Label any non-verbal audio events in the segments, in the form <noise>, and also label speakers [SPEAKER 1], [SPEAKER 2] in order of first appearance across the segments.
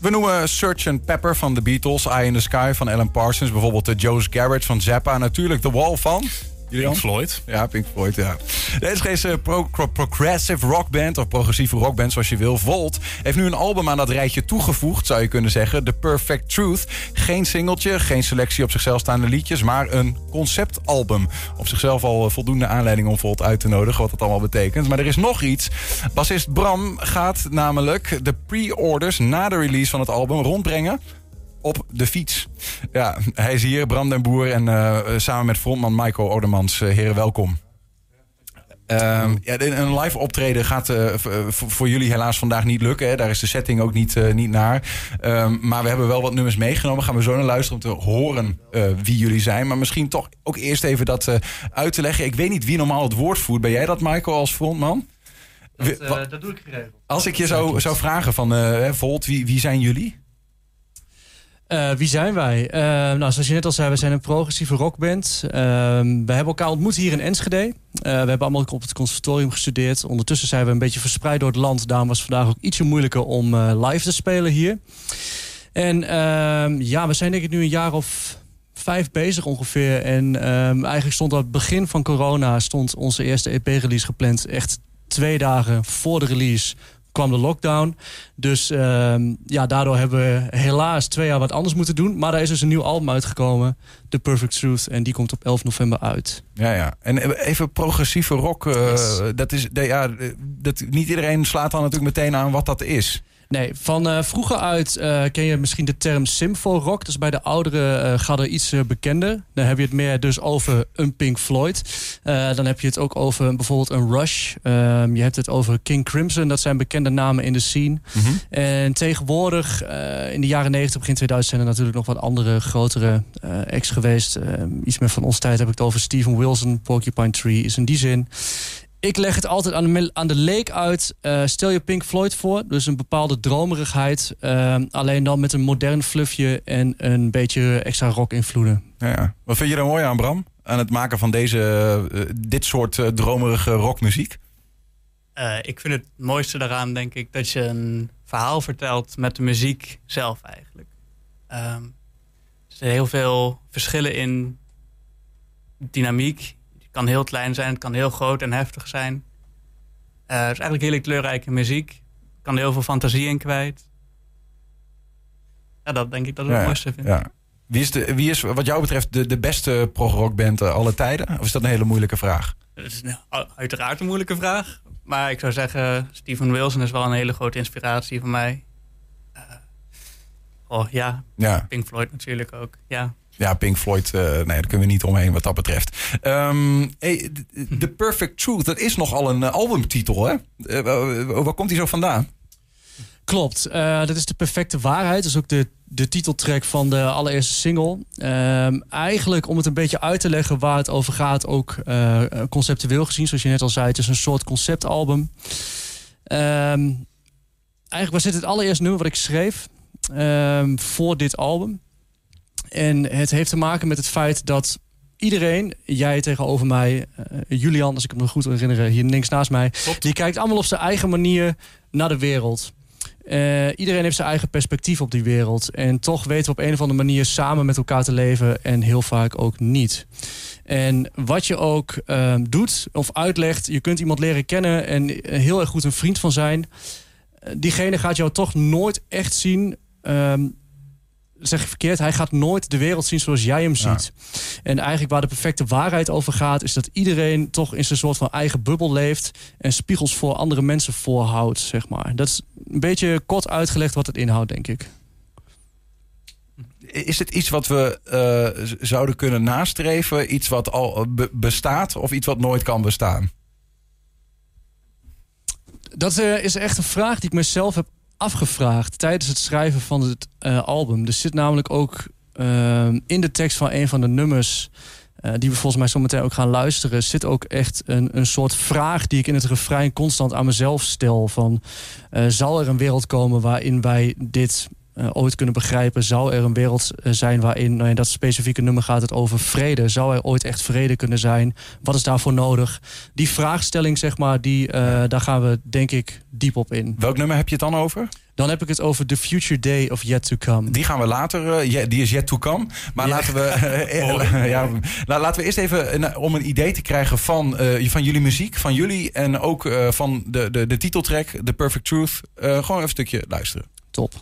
[SPEAKER 1] We noemen Search and Pepper van The Beatles, Eye in the Sky van Alan Parsons, bijvoorbeeld de Joe's Garrett van Zappa, natuurlijk The Wall van...
[SPEAKER 2] Pink Floyd.
[SPEAKER 1] Ja, Pink Floyd, ja. Deze is geen pro progressive rockband of progressieve rockband zoals je wil. Volt heeft nu een album aan dat rijtje toegevoegd, zou je kunnen zeggen. The Perfect Truth. Geen singeltje, geen selectie op zichzelf staande liedjes, maar een conceptalbum. Op zichzelf al voldoende aanleiding om Volt uit te nodigen, wat dat allemaal betekent. Maar er is nog iets. Bassist Bram gaat namelijk de pre-orders na de release van het album rondbrengen op de fiets. Ja, hij is hier, Bram den Boer. En uh, samen met frontman Michael Odermans. Uh, heren, welkom. Uh, ja, een live optreden gaat uh, voor jullie helaas vandaag niet lukken. Hè. Daar is de setting ook niet, niet naar. Um, maar we hebben wel wat nummers meegenomen. Gaan we zo naar luisteren om te horen wie jullie zijn. Maar misschien toch ook eerst even dat uit te leggen. Ik weet niet wie normaal het woord voert. Ben jij dat, Michael, als frontman?
[SPEAKER 3] Dat, dat doe ik geregeld.
[SPEAKER 1] Als ik je zou, zou vragen van Volt, wie, wie zijn jullie?
[SPEAKER 3] Uh, wie zijn wij? Uh, nou, zoals je net al zei, we zijn een progressieve rockband. Uh, we hebben elkaar ontmoet hier in Enschede. we hebben allemaal op het conservatorium gestudeerd. Ondertussen zijn we een beetje verspreid door het land. Daarom was het vandaag ook ietsje moeilijker om live te spelen hier. En ehm, ja, we zijn denk ik nu een jaar of vijf bezig ongeveer. En ehm, eigenlijk stond aan het begin van corona... stond onze eerste EP-release gepland. Echt twee dagen voor de release kwam de lockdown. Dus uh, ja, daardoor hebben we helaas twee jaar wat anders moeten doen. Maar daar is dus een nieuw album uitgekomen, The Perfect Truth. En die komt op 11 november uit.
[SPEAKER 1] Ja, ja. En even progressieve rock. Yes. dat is, ja, dat, niet iedereen slaat dan natuurlijk meteen aan wat dat is.
[SPEAKER 3] Nee, van uh, vroeger uit uh, ken je misschien de term symfo-rock. Dat is bij de oudere uh, gadden iets bekender. Dan heb je het meer dus over een Pink Floyd. dan heb je het ook over bijvoorbeeld een Rush. Ehm, je hebt het over King Crimson. Dat zijn bekende namen in de scene. Mm -hmm. En tegenwoordig, in de jaren 90, begin 2000... zijn er natuurlijk nog wat andere, grotere acts geweest. Ehm, iets meer van onze tijd heb ik het over Steven Wilson. Porcupine Tree is in die zin ik leg het altijd aan de, aan de leek uit. Uh, stel je Pink Floyd voor. Dus een bepaalde dromerigheid. Uh, alleen dan met een modern fluffje en een beetje extra rock-invloeden.
[SPEAKER 1] Ja, ja. Wat vind je er mooi aan, Bram? Aan het maken van deze, uh, dit soort dromerige rockmuziek?
[SPEAKER 4] ik vind het mooiste daaraan, denk ik, dat je een verhaal vertelt met de muziek zelf eigenlijk. Um, er zijn heel veel verschillen in dynamiek kan heel klein zijn, het kan heel groot en heftig zijn. Uh, het is eigenlijk hele kleurrijke muziek. Er kan heel veel fantasie in kwijt. Ja, dat denk ik dat ik het mooiste vind. Ja.
[SPEAKER 1] Wie is, de, wie is wat jou betreft de, de beste prog-rockband alle tijden? Of is dat een hele moeilijke vraag?
[SPEAKER 4] Dat is een, uiteraard een moeilijke vraag. Maar ik zou zeggen, Steven Wilson is wel een hele grote inspiratie voor mij. Uh, oh ja, ja, Pink Floyd natuurlijk ook. Ja.
[SPEAKER 1] Ja, Pink Floyd, uh, nee, daar kunnen we niet omheen wat dat betreft. Um, hey, The Perfect Truth, dat is nogal een uh, albumtitel, hè? Uh, waar komt die zo vandaan?
[SPEAKER 3] Klopt, dat is de perfecte waarheid. Dat is ook de, de titeltrack van de allereerste single. Um, eigenlijk om het een beetje uit te leggen waar het over gaat, ook conceptueel gezien, zoals je net al zei, het is een soort conceptalbum. Um, eigenlijk was dit het allereerste nummer wat ik schreef voor dit album. En het heeft te maken met het feit dat iedereen, jij tegenover mij, uh, Julian, als ik me goed herinner, hier links naast mij, die kijkt allemaal op zijn eigen manier naar de wereld. Uh, iedereen heeft zijn eigen perspectief op die wereld. En toch weten we op een of andere manier samen met elkaar te leven en heel vaak ook niet. En wat je ook uh, doet of uitlegt, je kunt iemand leren kennen en heel erg goed een vriend van zijn. diegene gaat jou toch nooit echt zien ehm, zeg ik verkeerd, hij gaat nooit de wereld zien zoals jij hem ziet. En eigenlijk waar de perfecte waarheid over gaat, is dat iedereen toch in zijn soort van eigen bubbel leeft en spiegels voor andere mensen voorhoudt, zeg maar. Dat is een beetje kort uitgelegd wat het inhoudt, denk ik.
[SPEAKER 1] Is het iets wat we uh, zouden kunnen nastreven? Iets wat al bestaat of iets wat nooit kan bestaan?
[SPEAKER 3] Dat uh, is echt een vraag die ik mezelf heb afgevraagd tijdens het schrijven van het uh, album. Er zit namelijk ook uh, in de tekst van een van de nummers... Uh, die we volgens mij zo meteen ook gaan luisteren... zit ook echt een, een soort vraag die ik in het refrein constant aan mezelf stel. Van, zal er een wereld komen waarin wij dit eh, ooit kunnen begrijpen. Zou er een wereld eh, zijn waarin, nou, in dat specifieke nummer gaat het over vrede. Zou er ooit echt vrede kunnen zijn? Wat is daarvoor nodig? Die vraagstelling, zeg maar, die, eh, daar gaan we denk ik diep op in.
[SPEAKER 1] Welk nummer heb je het dan over?
[SPEAKER 3] Dan heb ik het over The Future Day of Yet to Come.
[SPEAKER 1] Die gaan we later, eh, die is yet to come. Maar
[SPEAKER 3] Ja.
[SPEAKER 1] laten, we, <laughs> eh, ja, nou, laten we eerst even, om een idee te krijgen van, eh, van jullie muziek, van jullie en ook eh, van de, de, de titeltrack, The Perfect Truth. eh, gewoon even een stukje luisteren.
[SPEAKER 3] Top.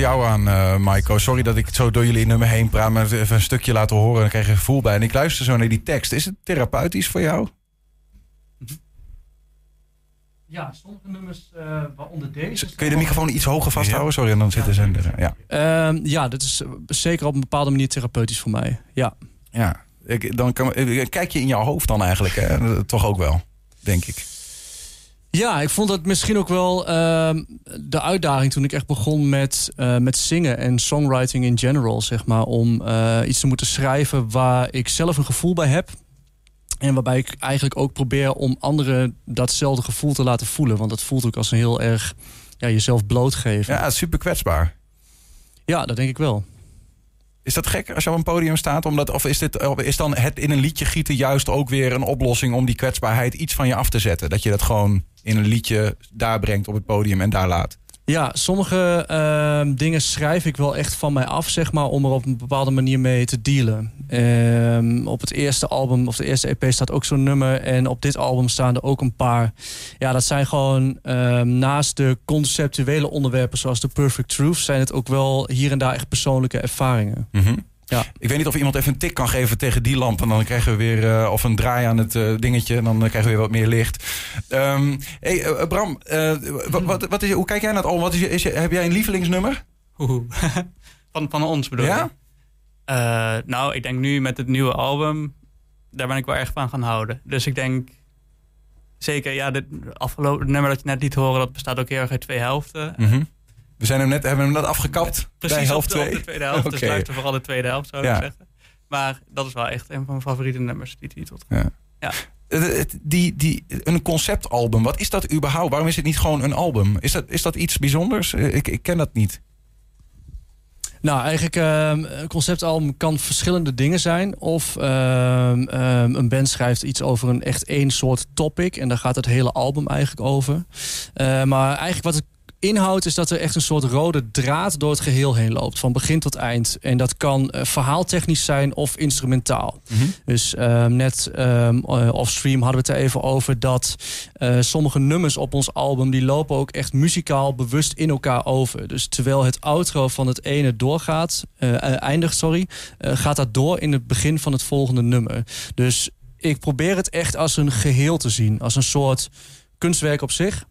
[SPEAKER 1] Even jou aan, eh Maiko. Sorry dat ik zo door jullie nummer heen praat, maar even een stukje laten horen. Dan krijg je een gevoel bij. En ik luister zo naar die tekst. Is het therapeutisch voor jou?
[SPEAKER 3] Ja, sommige nummers, uh, waaronder deze.
[SPEAKER 1] Kun je de microfoon iets hoger vasthouden? Sorry, en dan zitten ze er. Ja,
[SPEAKER 3] Ehm, ja, dat is zeker op een bepaalde manier therapeutisch voor mij. Ja.
[SPEAKER 1] ja. Ik, dan kan, eh, kijk je in jouw hoofd dan eigenlijk. Hè? Toch ook wel, denk ik.
[SPEAKER 3] Ja, ik vond dat misschien ook wel ehm, de uitdaging toen ik echt begon met, eh, met zingen en songwriting in general, zeg maar. Om eh, iets te moeten schrijven waar ik zelf een gevoel bij heb. En waarbij ik eigenlijk ook probeer om anderen datzelfde gevoel te laten voelen. Want dat voelt ook als een heel erg ja, jezelf blootgeven.
[SPEAKER 1] Ja, super kwetsbaar.
[SPEAKER 3] Ja, dat denk ik wel.
[SPEAKER 1] Is dat gek als je op een podium staat? Omdat, of is, dit, is dan het in een liedje gieten juist ook weer een oplossing om die kwetsbaarheid iets van je af te zetten? Dat je dat gewoon in een liedje daar brengt op het podium en daar laat?
[SPEAKER 3] Ja, sommige ehm, dingen schrijf ik wel echt van mij af, zeg maar, om er op een bepaalde manier mee te dealen. Ehm, op het eerste album, of de eerste EP, staat ook zo'n nummer. En op dit album staan er ook een paar. Ja, dat zijn gewoon ehm, naast de conceptuele onderwerpen, zoals The Perfect Truth, zijn het ook wel hier en daar echt persoonlijke ervaringen.
[SPEAKER 1] Mhm.
[SPEAKER 3] Ja.
[SPEAKER 1] Ik weet niet of iemand even een tik kan geven tegen die lamp. En dan krijgen we weer. eh, of een draai aan het eh, dingetje. En dan krijgen we weer wat meer licht. Ehm hey, eh, Bram, eh, wat, wat, wat is, hoe kijk jij naar het album? Wat is je, is je, heb jij een lievelingsnummer? <laughs>
[SPEAKER 4] Van, van ons bedoel
[SPEAKER 1] Ja?
[SPEAKER 4] je? Eh, nou, ik denk nu met het nieuwe album, daar ben ik wel erg van gaan houden. Dus ik denk zeker, ja, dit afgelopen nummer dat je net liet horen, dat bestaat ook heel erg uit twee helften.
[SPEAKER 1] Mhm. We zijn hem net, hebben hem net afgekapt.
[SPEAKER 4] Precies
[SPEAKER 1] bij helft
[SPEAKER 4] op de, op
[SPEAKER 1] 2.
[SPEAKER 4] de tweede helft. <laughs>
[SPEAKER 1] Oké.
[SPEAKER 4] Dus luister vooral de tweede helft, zou
[SPEAKER 1] Ja.
[SPEAKER 4] ik zeggen. Maar dat is wel echt een van mijn favoriete nummers, die titel.
[SPEAKER 1] Eh, het- Die, die, een conceptalbum, wat is dat überhaupt? Waarom is het niet gewoon een album? Is dat, is dat iets bijzonders? Ik, ik ken dat niet.
[SPEAKER 3] Nou, eigenlijk ehm, een conceptalbum kan verschillende dingen zijn. Of ehm, ehm, een band schrijft iets over een echt één soort topic. En daar gaat het hele album eigenlijk over. Eh, maar eigenlijk wat het inhoudt is dat er echt een soort rode draad door het geheel heen loopt. Van begin tot eind. En dat kan eh, verhaaltechnisch zijn of instrumentaal. Dus ehm, net eh, offstream hadden we het er even over dat eh, sommige nummers op ons album die lopen ook echt muzikaal bewust in elkaar over. Dus terwijl het outro van het ene doorgaat, eindigt, sorry, gaat dat door in het begin van het volgende nummer. Dus ik probeer het echt als een geheel te zien, als een soort kunstwerk op zich.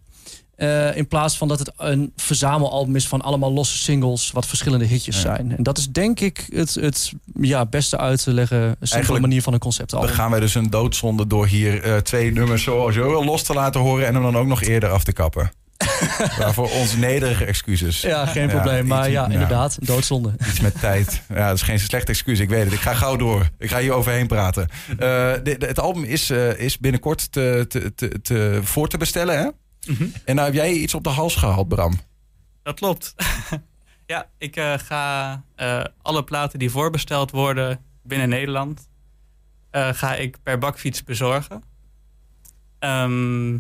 [SPEAKER 3] Eh, in plaats van dat het een verzamelalbum is van allemaal losse singles, wat verschillende hitjes
[SPEAKER 1] Ja.
[SPEAKER 3] zijn. En dat is denk ik het, het ja, beste uit te leggen, simpele manier van een
[SPEAKER 1] Dan
[SPEAKER 3] conceptalbum.
[SPEAKER 1] gaan wij dus een doodzonde door hier eh, twee nummers zo, zo los te laten horen... en hem dan ook nog eerder af te kappen. <laughs> Waarvoor ons nederige excuses.
[SPEAKER 3] Ja, geen
[SPEAKER 1] Ja,
[SPEAKER 3] probleem. Maar
[SPEAKER 1] iets-
[SPEAKER 3] ja,
[SPEAKER 1] ja.
[SPEAKER 3] inderdaad, doodzonde.
[SPEAKER 1] Iets met tijd. Ja, dat is geen slecht excuus. Ik weet het. Ik ga gauw door. Ik ga hier overheen praten. Eh, de- de- het album is, is binnenkort te, te, te, te, voor te bestellen, hè?
[SPEAKER 4] Mhm.
[SPEAKER 1] En nou heb jij iets op de hals gehaald, Bram.
[SPEAKER 4] Dat klopt. <laughs> ja, ik eh, ga eh, alle platen die voorbesteld worden binnen Nederland, eh, ga ik per bakfiets bezorgen. Ehm,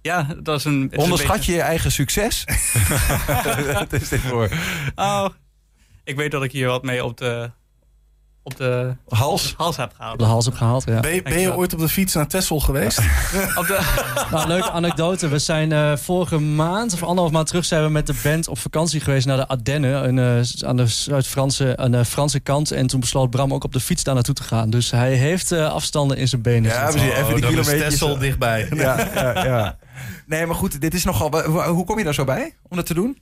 [SPEAKER 4] ja, dat is een.
[SPEAKER 1] Onderschat
[SPEAKER 4] beetje-
[SPEAKER 1] je je eigen succes? <laughs> <laughs> Wat is dit voor
[SPEAKER 4] Oh, ik weet dat ik hier wat mee op de, op de
[SPEAKER 1] hals?
[SPEAKER 4] hals heb
[SPEAKER 3] Op
[SPEAKER 4] gehaald.
[SPEAKER 3] de hals heb gehaald, ja.
[SPEAKER 5] Ben je, ben je
[SPEAKER 4] Dankjewel.
[SPEAKER 5] ooit op de fiets naar Texel geweest? <laughs>
[SPEAKER 4] Op de,
[SPEAKER 3] Nou, leuke anekdote. We zijn eh, vorige maand of anderhalf maand terug zijn we met de band op vakantie geweest naar de Ardennen. Een, eh, aan de Zuid-Franse aan de Franse kant. En toen besloot Bram ook op de fiets daar naartoe te gaan. Dus hij heeft eh, afstanden in zijn benen.
[SPEAKER 1] Ja,
[SPEAKER 3] zitten.
[SPEAKER 1] precies. Even die
[SPEAKER 5] Oh,
[SPEAKER 1] kilometers.
[SPEAKER 5] Texel dichtbij.
[SPEAKER 1] Ja, ja, ja. Nee, maar goed, dit is nogal... Hoe kom je daar zo bij om dat te doen?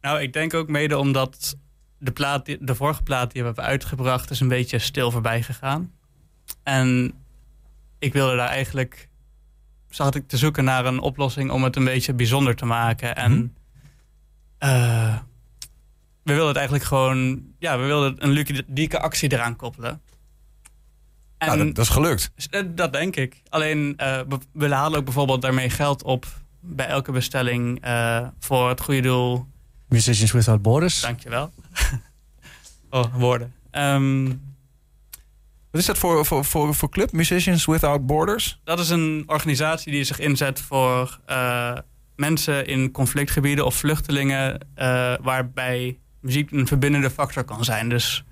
[SPEAKER 4] nou, ik denk ook mede omdat de, plaat, de vorige plaat die we hebben uitgebracht is een beetje stil voorbij gegaan. En ik wilde daar eigenlijk, zat ik te zoeken naar een oplossing om het een beetje bijzonder te maken. En
[SPEAKER 1] Mhm.
[SPEAKER 4] eh, we wilden het eigenlijk gewoon, ja, we wilden een ludieke actie eraan koppelen. En
[SPEAKER 1] Nou, dat, dat is gelukt.
[SPEAKER 4] Eh, Dat denk ik. Alleen, eh, we, halen ook bijvoorbeeld daarmee geld op bij elke bestelling voor het goede doel.
[SPEAKER 3] Musicians Without Borders.
[SPEAKER 4] Dankjewel. <laughs> oh, woorden. Ehm,
[SPEAKER 1] Wat is dat voor, voor, voor, voor club? Musicians Without Borders?
[SPEAKER 4] dat is een organisatie die zich inzet voor eh, mensen in conflictgebieden of vluchtelingen, eh, waarbij muziek een verbindende factor kan zijn. Dus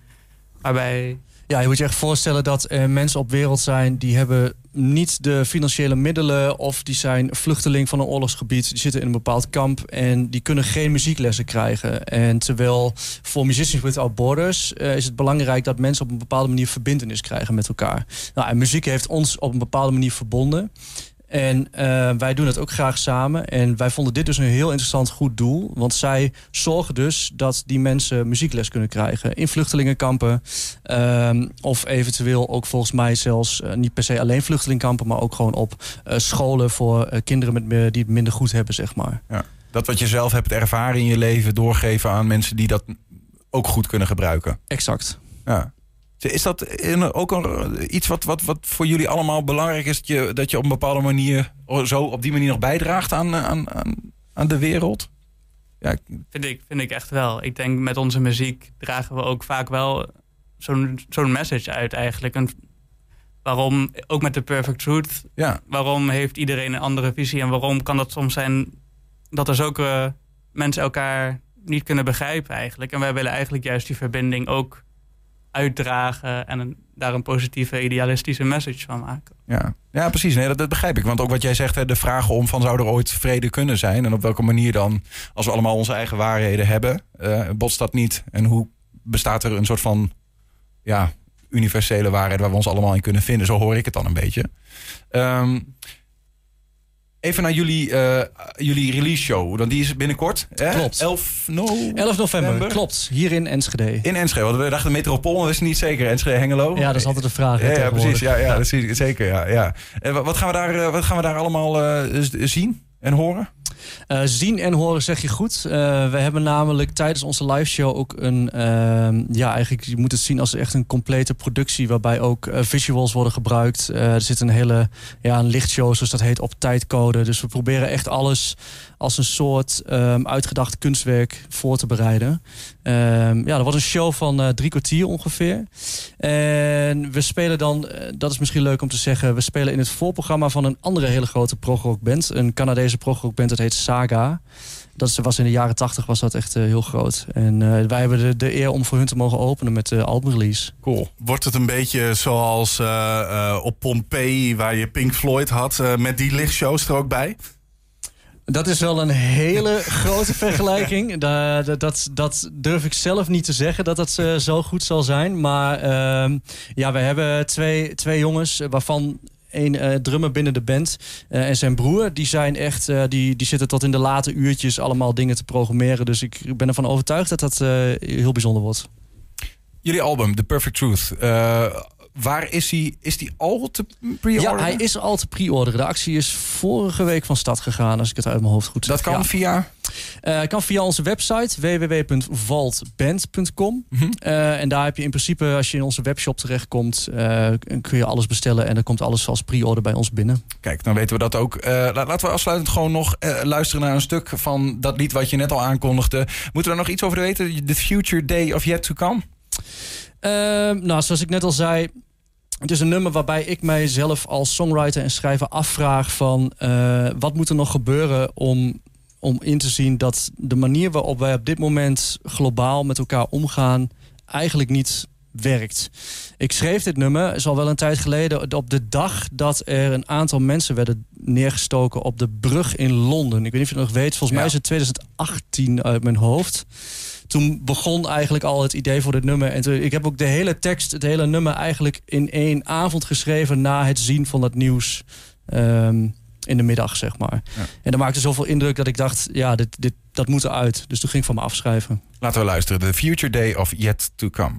[SPEAKER 4] waarbij
[SPEAKER 3] Ja, je moet je echt voorstellen dat mensen op wereld zijn die hebben niet de financiële middelen of die zijn vluchteling van een oorlogsgebied. Die zitten in een bepaald kamp en die kunnen geen muzieklessen krijgen. En terwijl voor Musicians Without Borders eh, is het belangrijk dat mensen op een bepaalde manier verbindenis krijgen met elkaar. Nou, en muziek heeft ons op een bepaalde manier verbonden. En eh, wij doen het ook graag samen. En wij vonden dit dus een heel interessant goed doel. Want zij zorgen dus dat die mensen muziekles kunnen krijgen. In vluchtelingenkampen. ehm, of eventueel ook volgens mij zelfs eh, niet per se alleen vluchtelingkampen. Maar ook gewoon op eh, scholen voor kinderen met, me- die het minder goed hebben, zeg maar.
[SPEAKER 1] Dat wat je zelf hebt ervaren in je leven doorgeven aan mensen die dat ook goed kunnen gebruiken.
[SPEAKER 3] Exact.
[SPEAKER 1] Ja. Is dat ook een, iets wat, wat, wat voor jullie allemaal belangrijk is? Dat je, dat je op een bepaalde manier zo op die manier nog bijdraagt aan, aan, aan, aan de wereld? Ja,
[SPEAKER 4] Vind ik, vind ik echt wel. Ik denk met onze muziek dragen we ook vaak wel zo'n zo'n message uit eigenlijk. Een, waarom, ook met de Perfect Truth,
[SPEAKER 1] ja.
[SPEAKER 4] waarom heeft iedereen een andere visie en waarom kan dat soms zijn dat er zulke mensen elkaar niet kunnen begrijpen eigenlijk. En wij willen eigenlijk juist die verbinding ook uitdragen en een, daar een positieve, idealistische message van maken.
[SPEAKER 1] Ja, ja precies. Nee, dat, begrijp ik. Want ook wat jij zegt, hè, de vraag om van zou er ooit vrede kunnen zijn? En op welke manier dan, als we allemaal onze eigen waarheden hebben, eh, botst dat niet? En hoe bestaat er een soort van ja, universele waarheid waar we ons allemaal in kunnen vinden? Zo hoor ik het dan een beetje. Ehm, even naar jullie, eh, jullie release show. Dan die is binnenkort. Hè?
[SPEAKER 3] Klopt.
[SPEAKER 1] 11, no,
[SPEAKER 3] 11 november,
[SPEAKER 1] November.
[SPEAKER 3] klopt. Hier in Enschede.
[SPEAKER 1] In Enschede. Want we dachten Metropool, maar dat is niet zeker. Enschede, Hengelo.
[SPEAKER 3] Ja, dat is altijd de vraag. hè,
[SPEAKER 1] Ja, ja, precies. Ja, ja, dat zie ik zeker. Ja, ja. En wa- wat, gaan we daar, eh, wat gaan we daar allemaal eh, zien en horen?
[SPEAKER 3] Uh, zien en horen zeg je goed. Uh, we hebben namelijk tijdens onze live show ook een... Uh, ja, eigenlijk je moet het zien als echt een complete productie... waarbij ook uh, visuals worden gebruikt. er zit een hele ja, een lichtshow, zoals dat heet, op tijdcode. Dus we proberen echt alles als een soort um, uitgedacht kunstwerk voor te bereiden. Um, ja, dat wordt een show van drie kwartier ongeveer. En we spelen dan, dat is misschien leuk om te zeggen... we spelen in het voorprogramma van een andere hele grote progrockband. Een Canadese progrockband, dat heet Saga. Dat was in de jaren tachtig was dat echt uh, heel groot. En wij hebben de, de, eer om voor hun te mogen openen met de albumrelease.
[SPEAKER 5] Cool. Wordt het een beetje zoals op Pompeii, waar je Pink Floyd had... met die lichtshows er ook bij?
[SPEAKER 3] Dat is wel een hele <laughs> grote vergelijking. Dat, dat, dat, durf ik zelf niet te zeggen dat dat zo goed zal zijn. Maar uh, ja, we hebben twee, twee jongens waarvan een uh, drummer binnen de band uh, en zijn broer. Die zijn echt, uh, die, die zitten tot in de late uurtjes allemaal dingen te programmeren. Dus ik ben ervan overtuigd dat dat heel bijzonder wordt.
[SPEAKER 1] Jullie album, The Perfect Truth Waar is hij? Is die al te pre-orderen?
[SPEAKER 3] Ja, hij is al te pre-orderen. De actie is vorige week van start gegaan, als ik het uit mijn hoofd goed zeg.
[SPEAKER 1] Dat kan
[SPEAKER 3] ja.
[SPEAKER 1] via?
[SPEAKER 3] Uh, kan via onze website www.valtband.com. Mm -hmm. uh, en daar heb je in principe, als je in onze webshop terechtkomt, uh, kun je alles bestellen en dan komt alles als pre-order bij ons binnen.
[SPEAKER 1] Kijk, dan weten we dat ook. laten we afsluitend gewoon nog luisteren naar een stuk van dat lied wat je net al aankondigde. Moeten we er nog iets over weten? The Future Day of Yet to Come?
[SPEAKER 3] Nou, zoals ik net al zei, het is een nummer waarbij ik mijzelf als songwriter en schrijver afvraag van uh, wat moet er nog gebeuren om, om in te zien dat de manier waarop wij op dit moment globaal met elkaar omgaan eigenlijk niet werkt. Ik schreef dit nummer, is al wel een tijd geleden, op de dag dat er een aantal mensen werden neergestoken op de brug in Londen. Ik weet niet of je het nog weet, volgens ja. mij is het 2018 uit mijn hoofd toen begon eigenlijk al het idee voor dit nummer. En toen, ik heb ook de hele tekst, het hele nummer eigenlijk in één avond geschreven na het zien van dat nieuws. Um, in de middag, zeg maar. Ja. En dat maakte zoveel indruk dat ik dacht, ja, dit, dit, dat moet eruit. Dus toen ging ik van me afschrijven.
[SPEAKER 1] Laten we luisteren. The Future Day of Yet to Come.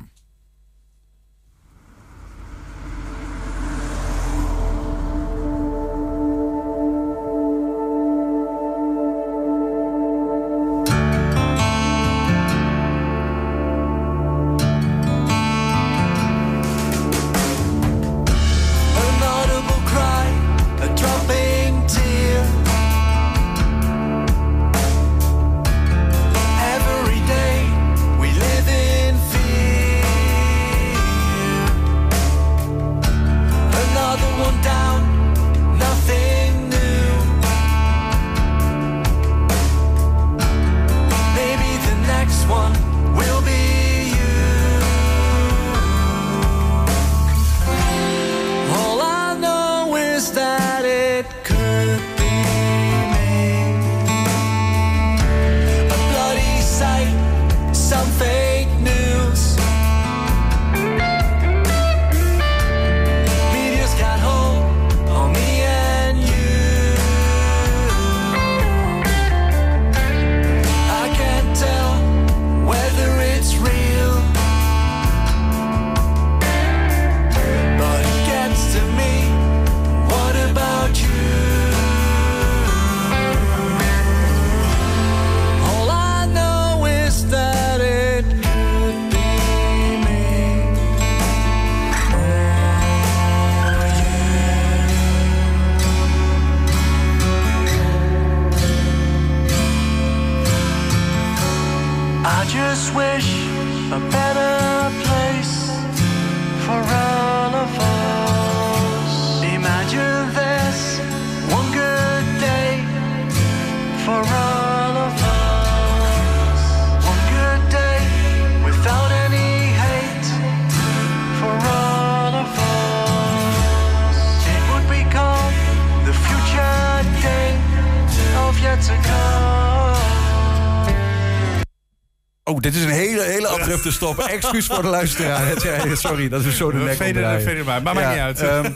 [SPEAKER 1] Oh, dit is een hele, hele abrupte stop. Excuus voor de luisteraar. <laughs> Sorry, dat is zo de nek
[SPEAKER 5] Verder maar, maar maakt niet uit. Um,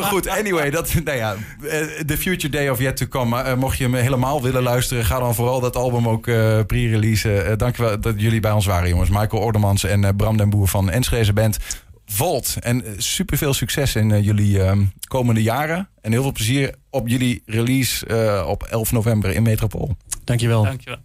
[SPEAKER 1] goed, anyway. Dat, nou ja, eh, The Future Day of Yet To Come. Uh, mocht je hem helemaal willen luisteren... ga dan vooral dat album ook uh, pre-releasen. dank wel dat jullie bij ons waren, jongens. Michael Ordemans en Bram den Boer van Enschede Band Volt. En eh, super veel succes in eh, jullie ehm, komende jaren. En heel veel plezier op jullie release eh, op 11 november in Metropool.
[SPEAKER 3] Dankjewel.
[SPEAKER 4] Dankjewel.